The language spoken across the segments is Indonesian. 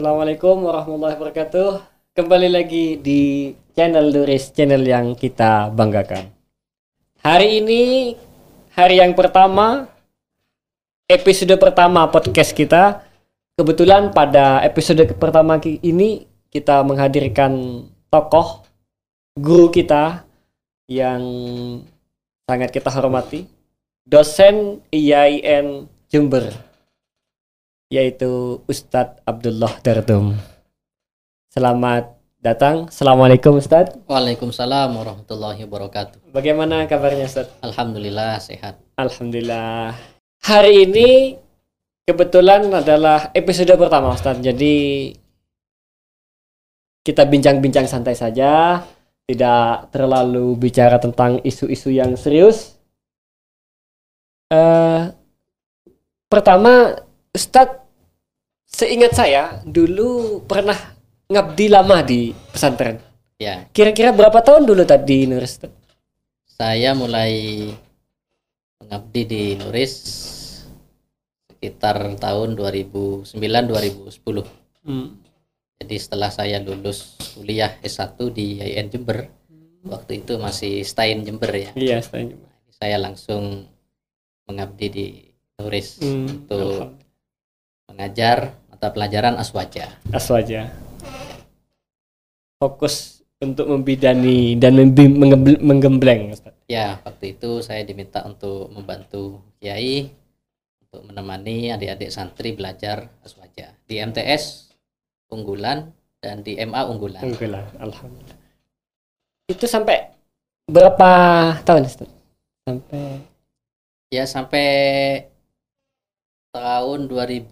Assalamualaikum warahmatullahi wabarakatuh. Kembali lagi di channel Duris, channel yang kita banggakan. Hari ini hari yang pertama episode pertama podcast kita. Kebetulan pada episode pertama ini kita menghadirkan tokoh guru kita yang sangat kita hormati, dosen IAIN Jember yaitu Ustadz Abdullah Dardum. Selamat datang. Assalamualaikum Ustadz. Waalaikumsalam warahmatullahi wabarakatuh. Bagaimana kabarnya Ustadz? Alhamdulillah sehat. Alhamdulillah. Hari ini kebetulan adalah episode pertama Ustadz. Jadi kita bincang-bincang santai saja, tidak terlalu bicara tentang isu-isu yang serius. Eh, pertama, Ustadz, seingat saya dulu pernah ngabdi lama di pesantren. Ya, Kira-kira berapa tahun dulu tadi Nur Ustadz? saya mulai mengabdi di Nuris sekitar tahun 2009-2010. Hmm. Jadi setelah saya lulus kuliah S1 di IAIN Jember, waktu itu masih Stein Jember ya. Iya, saya Saya langsung mengabdi di Nuris Hmm, untuk. Mengajar mata pelajaran aswaja. Aswaja. Fokus untuk membidani dan menggembleng. Ustaz. Ya, waktu itu saya diminta untuk membantu Kiai untuk menemani adik-adik santri belajar aswaja di MTS unggulan dan di MA unggulan. Alhamdulillah. Alhamdulillah. Itu sampai berapa tahun Ustaz? Sampai Ya, sampai tahun 2000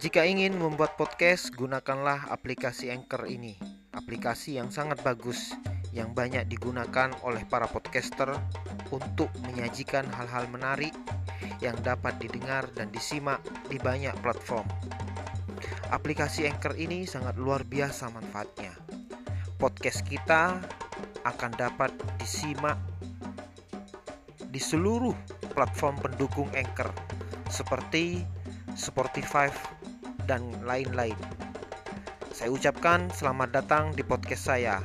Jika ingin membuat podcast, gunakanlah aplikasi Anchor ini. Aplikasi yang sangat bagus yang banyak digunakan oleh para podcaster untuk menyajikan hal-hal menarik yang dapat didengar dan disimak di banyak platform. Aplikasi Anchor ini sangat luar biasa manfaatnya. Podcast kita akan dapat disimak di seluruh platform pendukung Anchor seperti Spotify dan lain-lain. Saya ucapkan selamat datang di podcast saya.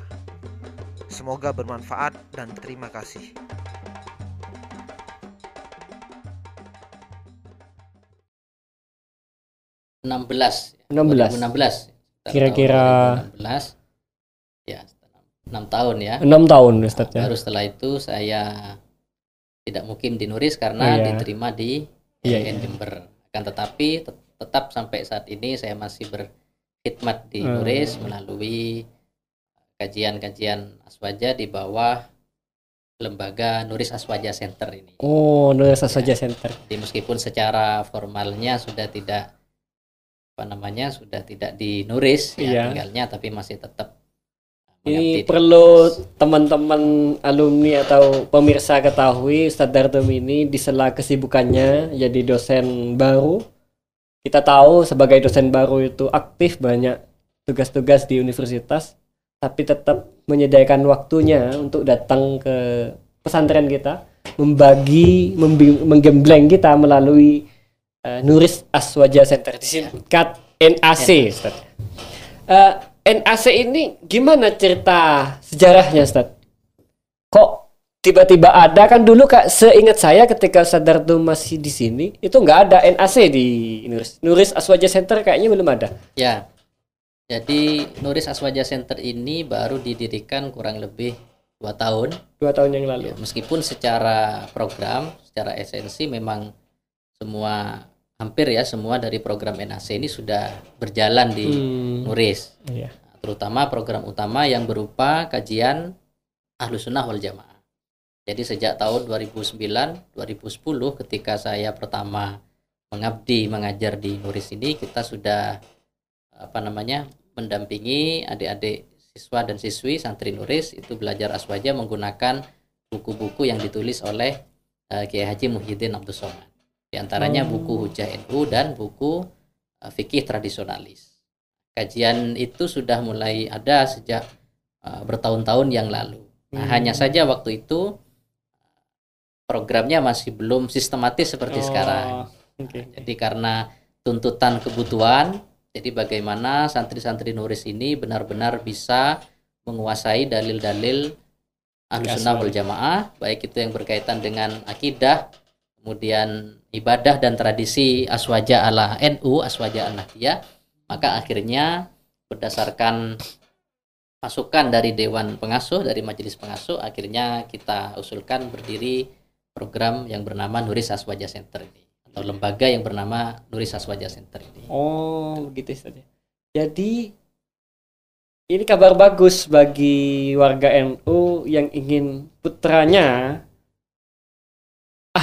Semoga bermanfaat dan terima kasih. 16 16. 2016 Kira-kira- 16 ya 6 tahun ya 6 tahun Ustaz ya. baru setelah itu saya tidak mukim di Nuris karena Oh, iya. diterima di Iya, iya. Jember akan tetapi tet- tetap sampai saat ini saya masih berkhidmat di Hmm. Nuris melalui kajian-kajian aswaja di bawah lembaga Nuris Aswaja Center ini Oh, Nur Aswaja Center. Jadi meskipun secara formalnya sudah tidak apa namanya sudah tidak di Nuris Iya. ya tinggalnya tapi masih tetap Ini perlu teman-teman alumni atau pemirsa ketahui Ustadz Dardum ini di sela kesibukannya jadi dosen baru. Kita tahu sebagai dosen baru itu aktif banyak tugas-tugas di universitas, tapi tetap menyediakan waktunya untuk datang ke pesantren kita, membagi, menggembleng kita melalui eh, Nuris Aswaja Center, disingkat NAC. Ustadz. Eh, NAC ini gimana cerita sejarahnya, Ustaz? Kok tiba-tiba ada kan dulu kak seingat saya ketika Sadar tuh masih di sini itu nggak ada NAC di Nuris Nuris Aswaja Center kayaknya belum ada. Ya. Jadi Nuris Aswaja Center ini baru didirikan kurang lebih dua tahun. Dua tahun yang lalu. Ya, meskipun secara program, secara esensi memang semua hampir ya semua dari program NAC ini sudah berjalan di Hmm, Nuris. iya. terutama program utama yang berupa kajian Ahlus Sunnah wal Jamaah. Jadi sejak tahun 2009, 2010 ketika saya pertama mengabdi mengajar di Nuris ini kita sudah apa namanya mendampingi adik-adik siswa dan siswi santri Nuris itu belajar aswaja menggunakan buku-buku yang ditulis oleh eh, Kiai Haji Muhyiddin Abdul Somad. Di antaranya Oh. buku Hujah NU dan buku eh, fikih tradisionalis. Kajian itu sudah mulai ada sejak eh, bertahun-tahun yang lalu. Nah, Hmm. hanya saja waktu itu programnya masih belum sistematis seperti Oh, sekarang. Oke. Jadi karena tuntutan kebutuhan, jadi bagaimana santri-santri Nuris ini benar-benar bisa menguasai dalil-dalil Ahlussunnah wal Jamaah, baik itu yang berkaitan dengan akidah, kemudian ibadah dan tradisi aswaja ala NU, aswaja al nahdiyah maka akhirnya berdasarkan masukan dari Dewan Pengasuh, dari Majelis Pengasuh, akhirnya kita usulkan berdiri program yang bernama Nuris Aswaja Center ini atau lembaga yang bernama Nuris Aswaja Center ini. Oh, begitu saja. Jadi ini kabar bagus bagi warga NU yang ingin putranya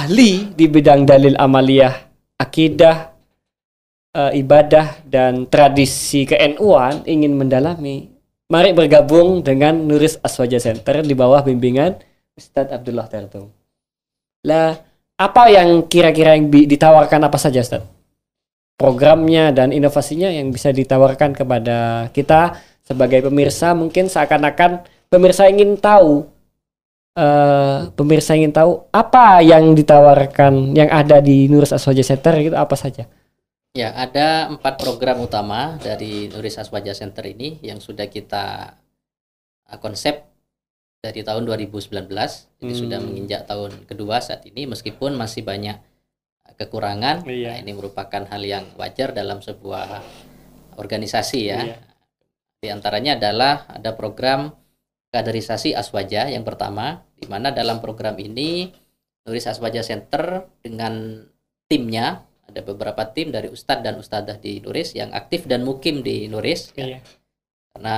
ahli di bidang dalil amaliyah, akidah, eh, ibadah dan tradisi ke-NU-an ingin mendalami. Mari bergabung dengan Nuris Aswaja Center di bawah bimbingan Ustadz Abdullah Tertung. Lah, apa yang kira-kira yang ditawarkan apa saja, Ustadz? Programnya dan inovasinya yang bisa ditawarkan kepada kita sebagai pemirsa mungkin seakan-akan pemirsa ingin tahu eh pemirsa ingin tahu apa yang ditawarkan yang ada di Nurus Aswaja Center gitu apa saja. Ya, ada empat program utama dari Nuris Aswaja Center ini yang sudah kita uh, konsep dari tahun 2019. Jadi Hmm. sudah menginjak tahun kedua saat ini meskipun masih banyak kekurangan. Iya. Nah, ini merupakan hal yang wajar dalam sebuah organisasi ya. Iya. Di antaranya adalah ada program kaderisasi Aswaja yang pertama, di mana dalam program ini Nuris Aswaja Center dengan timnya ada beberapa tim dari Ustadz dan Ustadzah di Nuris yang aktif dan mukim di Nuris ya. Iya. karena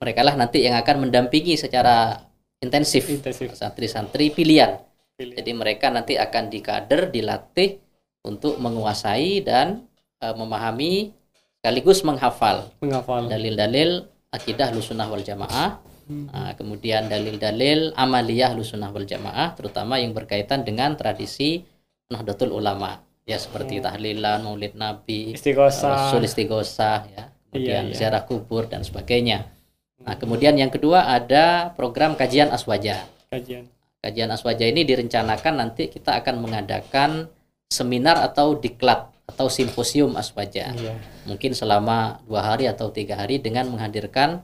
mereka lah nanti yang akan mendampingi secara intensif Intensif. santri-santri pilihan. Pilih. Jadi mereka nanti akan dikader, dilatih untuk menguasai dan eh, memahami sekaligus menghafal Menghafal. dalil-dalil akidah lusunah wal jamaah Hmm. Nah, kemudian dalil-dalil amaliyah lusunah wal jamaah terutama yang berkaitan dengan tradisi Nahdlatul Ulama ya seperti Hmm. tahlilan, maulid nabi, Istighosah. rasul istighosah ya, Iya, kemudian iya. ziarah kubur dan sebagainya. Nah, kemudian yang kedua ada program kajian aswaja. kajian. Kajian aswaja ini direncanakan nanti kita akan mengadakan seminar atau diklat atau simposium aswaja Iya. mungkin selama dua hari atau tiga hari dengan menghadirkan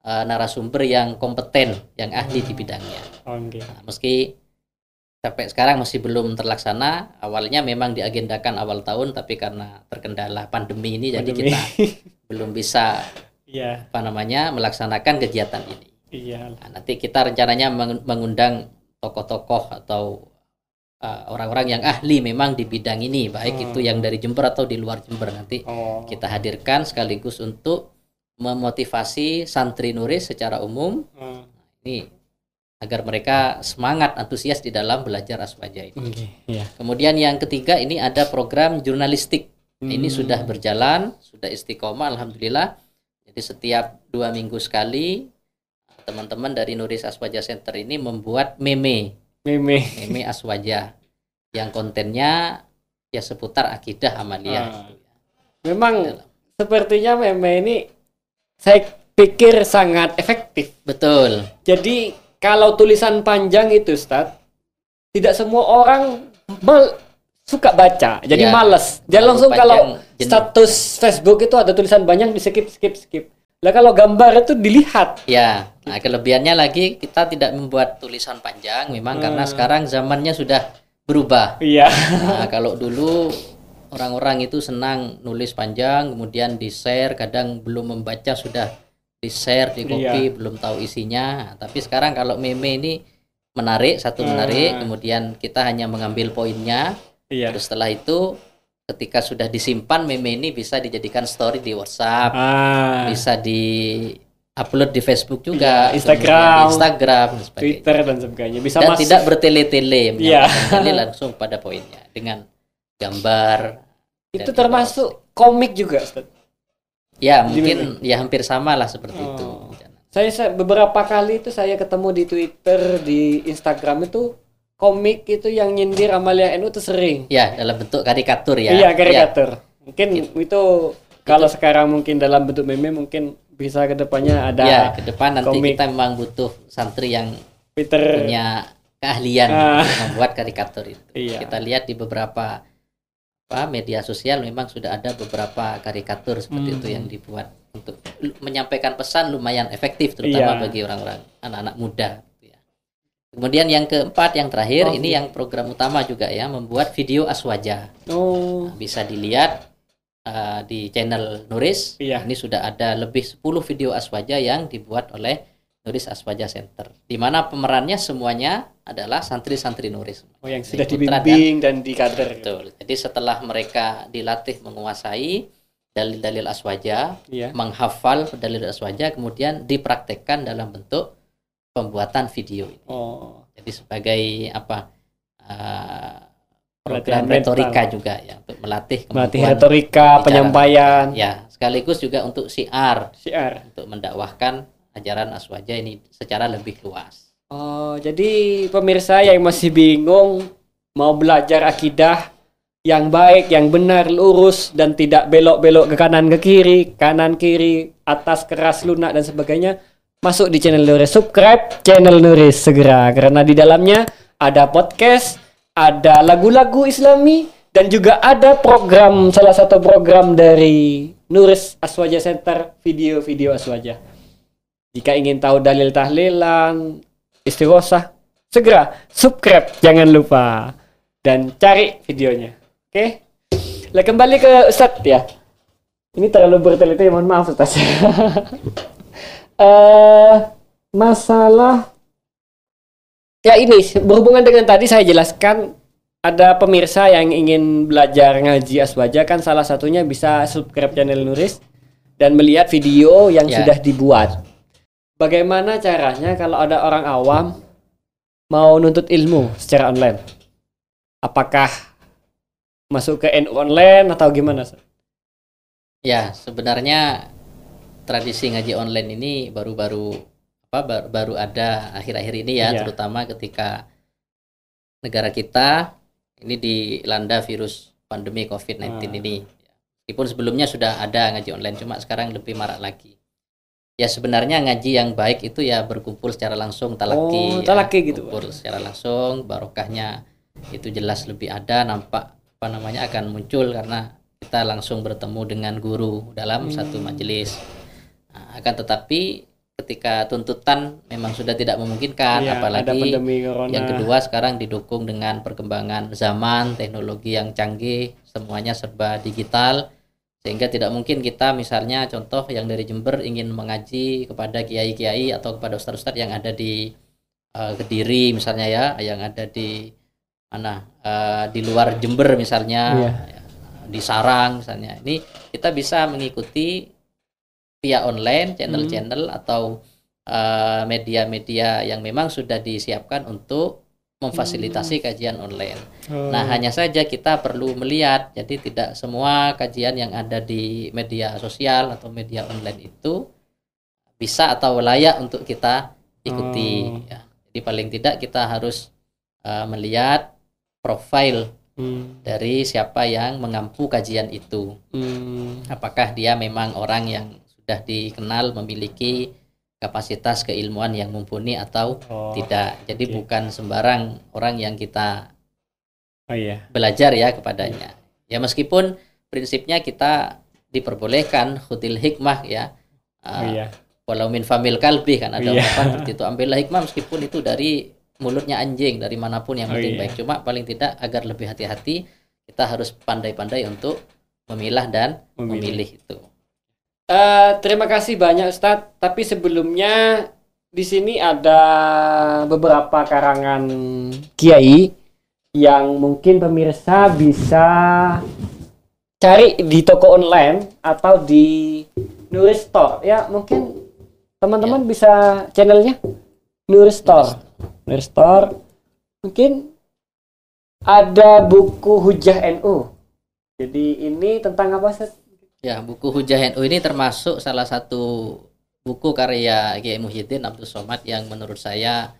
eh, narasumber yang kompeten, yang ahli di bidangnya. Oke. Nah, meski sampai sekarang masih belum terlaksana, awalnya memang diagendakan awal tahun, tapi karena terkendala pandemi ini, jadi Pandemi. kita belum bisa Iya. apa namanya melaksanakan kegiatan ini. Iya. Nah, nanti kita rencananya mengun- mengundang tokoh-tokoh atau eh, orang-orang yang ahli memang di bidang ini, baik Hmm. itu yang dari Jember atau di luar Jember nanti Oh. kita hadirkan sekaligus untuk memotivasi santri nuris secara umum Hmm. ini agar mereka semangat antusias di dalam belajar aswaja ini. Oke. Iya. Kemudian yang ketiga ini ada program jurnalistik. Ini Hmm. sudah berjalan, sudah istiqomah alhamdulillah. Jadi setiap dua minggu sekali teman-teman dari Nuris Aswaja Center ini membuat meme, meme. meme aswaja yang kontennya ya seputar akidah amaliyah. Ah. Memang Dalam. sepertinya meme ini saya pikir sangat efektif. Betul. Jadi kalau tulisan panjang itu, Ustaz, tidak semua orang mal- suka baca. Jadi Ya. males. Dia langsung panjang, kalau jenuh. status Facebook itu ada tulisan banyak di skip skip skip. Lah kalau gambar itu dilihat. Ya, nah kelebihannya lagi kita tidak membuat tulisan panjang memang karena Hmm. sekarang zamannya sudah berubah. Iya. Nah, kalau dulu orang-orang itu senang nulis panjang kemudian di-share, kadang belum membaca sudah di-share, di copy, belum tahu isinya. Nah, tapi sekarang kalau meme ini menarik, satu menarik, Hmm. kemudian kita hanya mengambil poinnya, Iya. terus setelah itu ketika sudah disimpan meme ini bisa dijadikan story di WhatsApp, Ah, bisa di upload di Facebook juga, kemudian Instagram, di Instagram. Twitter dan sebagainya. Bisa Dan tidak bertele-tele, menyampaikan dalil langsung pada poinnya dengan gambar. itu termasuk komik juga, Ustaz. Ya mungkin ya hampir sama lah seperti itu. Oh. Saya, saya beberapa kali itu saya ketemu di Twitter, di Instagram itu komik itu yang nyindir Amalia NU itu sering. Ya dalam bentuk karikatur ya. Iya, karikatur. Mungkin Gitu. itu kalau sekarang mungkin dalam bentuk meme mungkin bisa ke depannya ada Ya, ke depan nanti komik. kita memang butuh santri yang Twitter. punya keahlian Ah. membuat karikatur itu. Iya. Kita lihat di beberapa apa media sosial memang sudah ada beberapa karikatur seperti Hmm. itu yang dibuat untuk menyampaikan pesan lumayan efektif terutama Iya. bagi orang-orang anak-anak muda. Kemudian yang keempat yang terakhir Oh, ini iya. yang program utama juga ya membuat video aswaja. Oh, Nah, bisa dilihat uh, di channel Nuris. Iya. Ini sudah ada lebih 10 video aswaja yang dibuat oleh Nuris Aswaja Center. Di mana pemerannya semuanya adalah santri-santri Nuris. oh yang sudah Putra dan- dibimbing dan dikader. Betul. Jadi setelah mereka dilatih menguasai dalil-dalil aswaja, Iya. menghafal dalil aswaja, kemudian dipraktekkan dalam bentuk pembuatan video ini. Oh, Jadi sebagai apa uh, program retorika mental. juga ya untuk melatih melatih retorika, bicara. penyampaian, ya sekaligus juga untuk siar syiar. untuk mendakwahkan ajaran aswaja ini secara lebih luas. Oh, jadi pemirsa yang masih bingung mau belajar akidah yang baik, yang benar, lurus dan tidak belok-belok ke kanan ke kiri, kanan kiri, atas keras lunak dan sebagainya, masuk di channel Nuris, subscribe channel Nuris segera karena di dalamnya ada podcast, ada lagu-lagu Islami dan juga ada program salah satu program dari Nuris Aswaja Center, video-video Aswaja. Jika ingin tahu dalil tahlilan, istighosah, segera subscribe jangan lupa dan cari videonya. Oke. Lah kembali ke Ustadz ya. Ini terlalu bertele-tele, mohon maaf Ustadz. Eh masalah ya ini berhubungan dengan tadi saya jelaskan ada pemirsa yang ingin belajar ngaji aswaja kan salah satunya bisa subscribe channel Nuris dan melihat video yang Ya. sudah dibuat. Bagaimana caranya kalau ada orang awam mau nuntut ilmu secara online? Apakah masuk ke NU online atau gimana? Ya, sebenarnya tradisi ngaji online ini baru-baru apa bar- baru ada akhir-akhir ini ya, Iya. terutama ketika negara kita ini dilanda virus pandemi COVID-19 Ah. ini. Meskipun sebelumnya sudah ada ngaji online, cuma sekarang lebih marak lagi. Ya sebenarnya ngaji yang baik itu ya berkumpul secara langsung Oh, talaki, ya. talaki gitu, Kumpul secara langsung, barokahnya itu jelas lebih ada, nampak apa namanya akan muncul karena kita langsung bertemu dengan guru dalam Hmm. satu majelis. Nah, akan tetapi ketika tuntutan memang sudah tidak memungkinkan, ada apalagi yang kedua sekarang didukung dengan perkembangan zaman, teknologi yang canggih, semuanya serba digital sehingga tidak mungkin kita misalnya contoh yang dari Jember ingin mengaji kepada kiai-kiai atau kepada ustadz-ustadz yang ada di eh, Kediri misalnya ya, yang ada di mana eh, di luar Jember misalnya, Iya. di Sarang misalnya. Ini kita bisa mengikuti via online channel-channel atau eh, media-media yang memang sudah disiapkan untuk memfasilitasi kajian online. Oh. Nah, hanya saja kita perlu melihat, jadi tidak semua kajian yang ada di media sosial atau media online itu bisa atau layak untuk kita ikuti. Oh. ya. Jadi paling tidak kita harus eh, melihat profil Hmm, dari siapa yang mengampu kajian itu. hmm. Apakah dia memang orang yang sudah dikenal memiliki kapasitas keilmuan yang mumpuni atau Oh, tidak. Jadi oke. bukan sembarang orang yang kita oh iya. belajar ya kepadanya. Ya meskipun prinsipnya kita diperbolehkan khudil hikmah ya. Oh Uh, iya. Walau min famil kalbi kan ada Iya. ungkapan seperti itu. Ambillah hikmah meskipun itu dari mulutnya anjing dari mana pun yang Oh, penting iya. baik. Cuma paling tidak agar lebih hati-hati kita harus pandai-pandai untuk memilah dan Memilih. memilih itu. Eh, terima kasih banyak Ustadz. Tapi sebelumnya di sini ada beberapa karangan kiai yang mungkin pemirsa bisa cari di toko online atau di Nuris Store. Ya, mungkin teman-teman bisa channelnya Nuris Store. Nuris Store. Mungkin ada buku Hujah NU. Jadi ini tentang apa Ustadz? Ya, buku Hujah NU ini termasuk salah satu buku karya Kiai Muhyiddin Abdul Somad yang menurut saya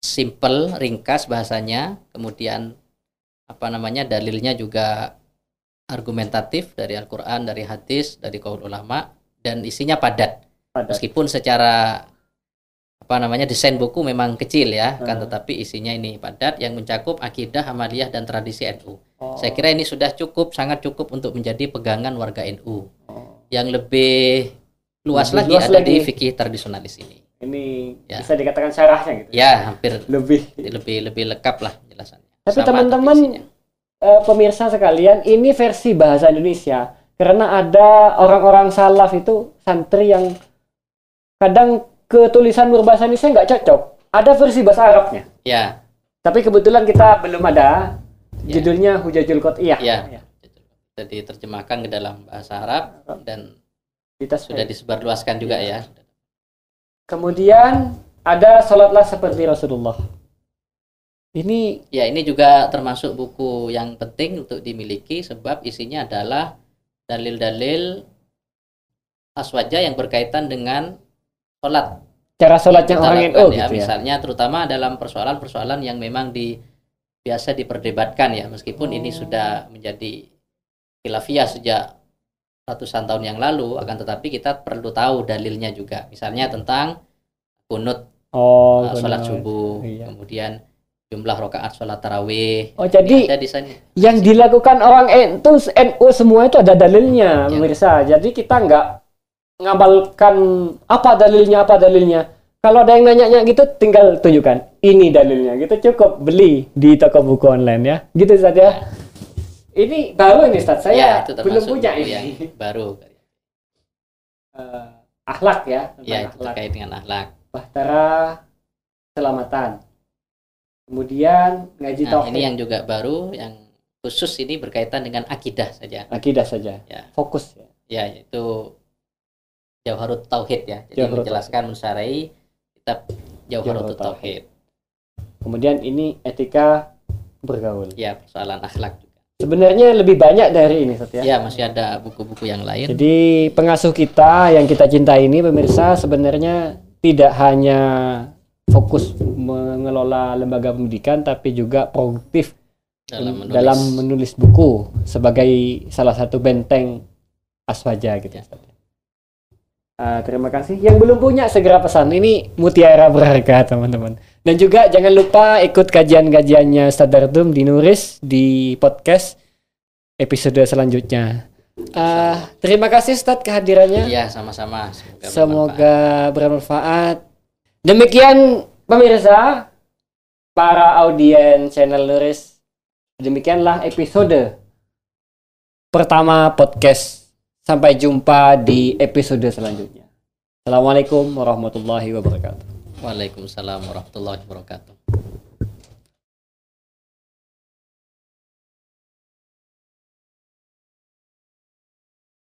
simple, ringkas bahasanya, kemudian apa namanya dalilnya juga argumentatif dari Al-Qur'an, dari hadis, dari kaul ulama dan isinya padat. Padat. Meskipun secara apa namanya desain buku memang kecil ya, kan Hmm. tetapi isinya ini padat yang mencakup akidah, amaliyah dan tradisi NU. Oh. Saya kira ini sudah cukup, sangat cukup untuk menjadi pegangan warga NU. Oh. Yang lebih luas Lebih lagi luas ada lagi. di fikih tradisionalis ini. Ini Ya. bisa dikatakan syarahnya gitu. Ya, hampir Lebih. lebih lebih lengkap lah penjelasannya. Tapi teman-teman. Eh, pemirsa sekalian, ini versi bahasa Indonesia. Karena ada orang-orang salaf itu santri yang kadang ketulisan berbahasa Indonesia nggak cocok. Ada versi bahasa Arabnya. ya, Tapi kebetulan kita belum ada. Ya. Judulnya Hujajul Qot'iyah. ya, sudah diterjemahkan ke dalam bahasa Arab dan Kita sudah disebarluaskan juga ya. Kemudian ada sholatlah seperti Rasulullah. Ini Ya, ini juga termasuk buku yang penting untuk dimiliki sebab isinya adalah dalil-dalil aswaja yang berkaitan dengan sholat. cara sholatnya Kita orang NU ya, gitu ya. misalnya terutama dalam persoalan-persoalan yang memang di biasa diperdebatkan ya, meskipun ini Oh. sudah menjadi khilafiyah sejak ratusan tahun yang lalu, akan tetapi kita perlu tahu dalilnya juga. Misalnya tentang kunut Oh, uh, sholat subuh, Iya. kemudian jumlah rakaat sholat tarawih. Oh, jadi ada di sana. yang dilakukan orang NU NU semua itu ada dalilnya, Ya. pemirsa. Jadi kita nggak ngabalkan apa dalilnya apa dalilnya. Kalau ada yang nanya gitu, tinggal tunjukkan ini dalilnya. Gitu cukup beli di toko buku online ya. Gitu saja. Ini baru ini Ustaz. Saya ya, itu belum punya ini. yang baru. Eh, akhlak ya, tentang Ya, itu akhlak. terkait dengan akhlak. Bahtera keselamatan. Kemudian ngaji Nah, tauhid. ini yang juga baru yang khusus ini berkaitan dengan akidah saja. akidah saja. Ya. Fokus ya. Ya, yaitu Jauharut Tauhid ya. Jadi Jauharut menjelaskan mensarai kitab Jauharut Jauharut Tauhid. Kemudian ini etika bergaul. Ya, persoalan akhlak juga. Sebenarnya lebih banyak dari ini, Ustaz ya. Ya, masih ada buku-buku yang lain. Jadi pengasuh kita yang kita cintai ini pemirsa sebenarnya tidak hanya fokus mengelola lembaga pendidikan tapi juga produktif dalam menulis. dalam menulis buku sebagai salah satu benteng aswaja gitu. Ya. Ah, terima kasih. Yang belum punya segera pesan. Ini mutiara berharga teman-teman. Dan juga jangan lupa ikut kajian-kajiannya Ustaz Dardum di Nuris di podcast episode selanjutnya. Ah, terima kasih Ustaz kehadirannya. Ya, sama-sama. Semoga, bermanfaat. Semoga bermanfaat. Demikian pemirsa, para audiens channel Nuris. Demikianlah episode pertama podcast. Sampai jumpa di episode selanjutnya. Assalamualaikum warahmatullahi wabarakatuh. Waalaikumsalam warahmatullahi wabarakatuh.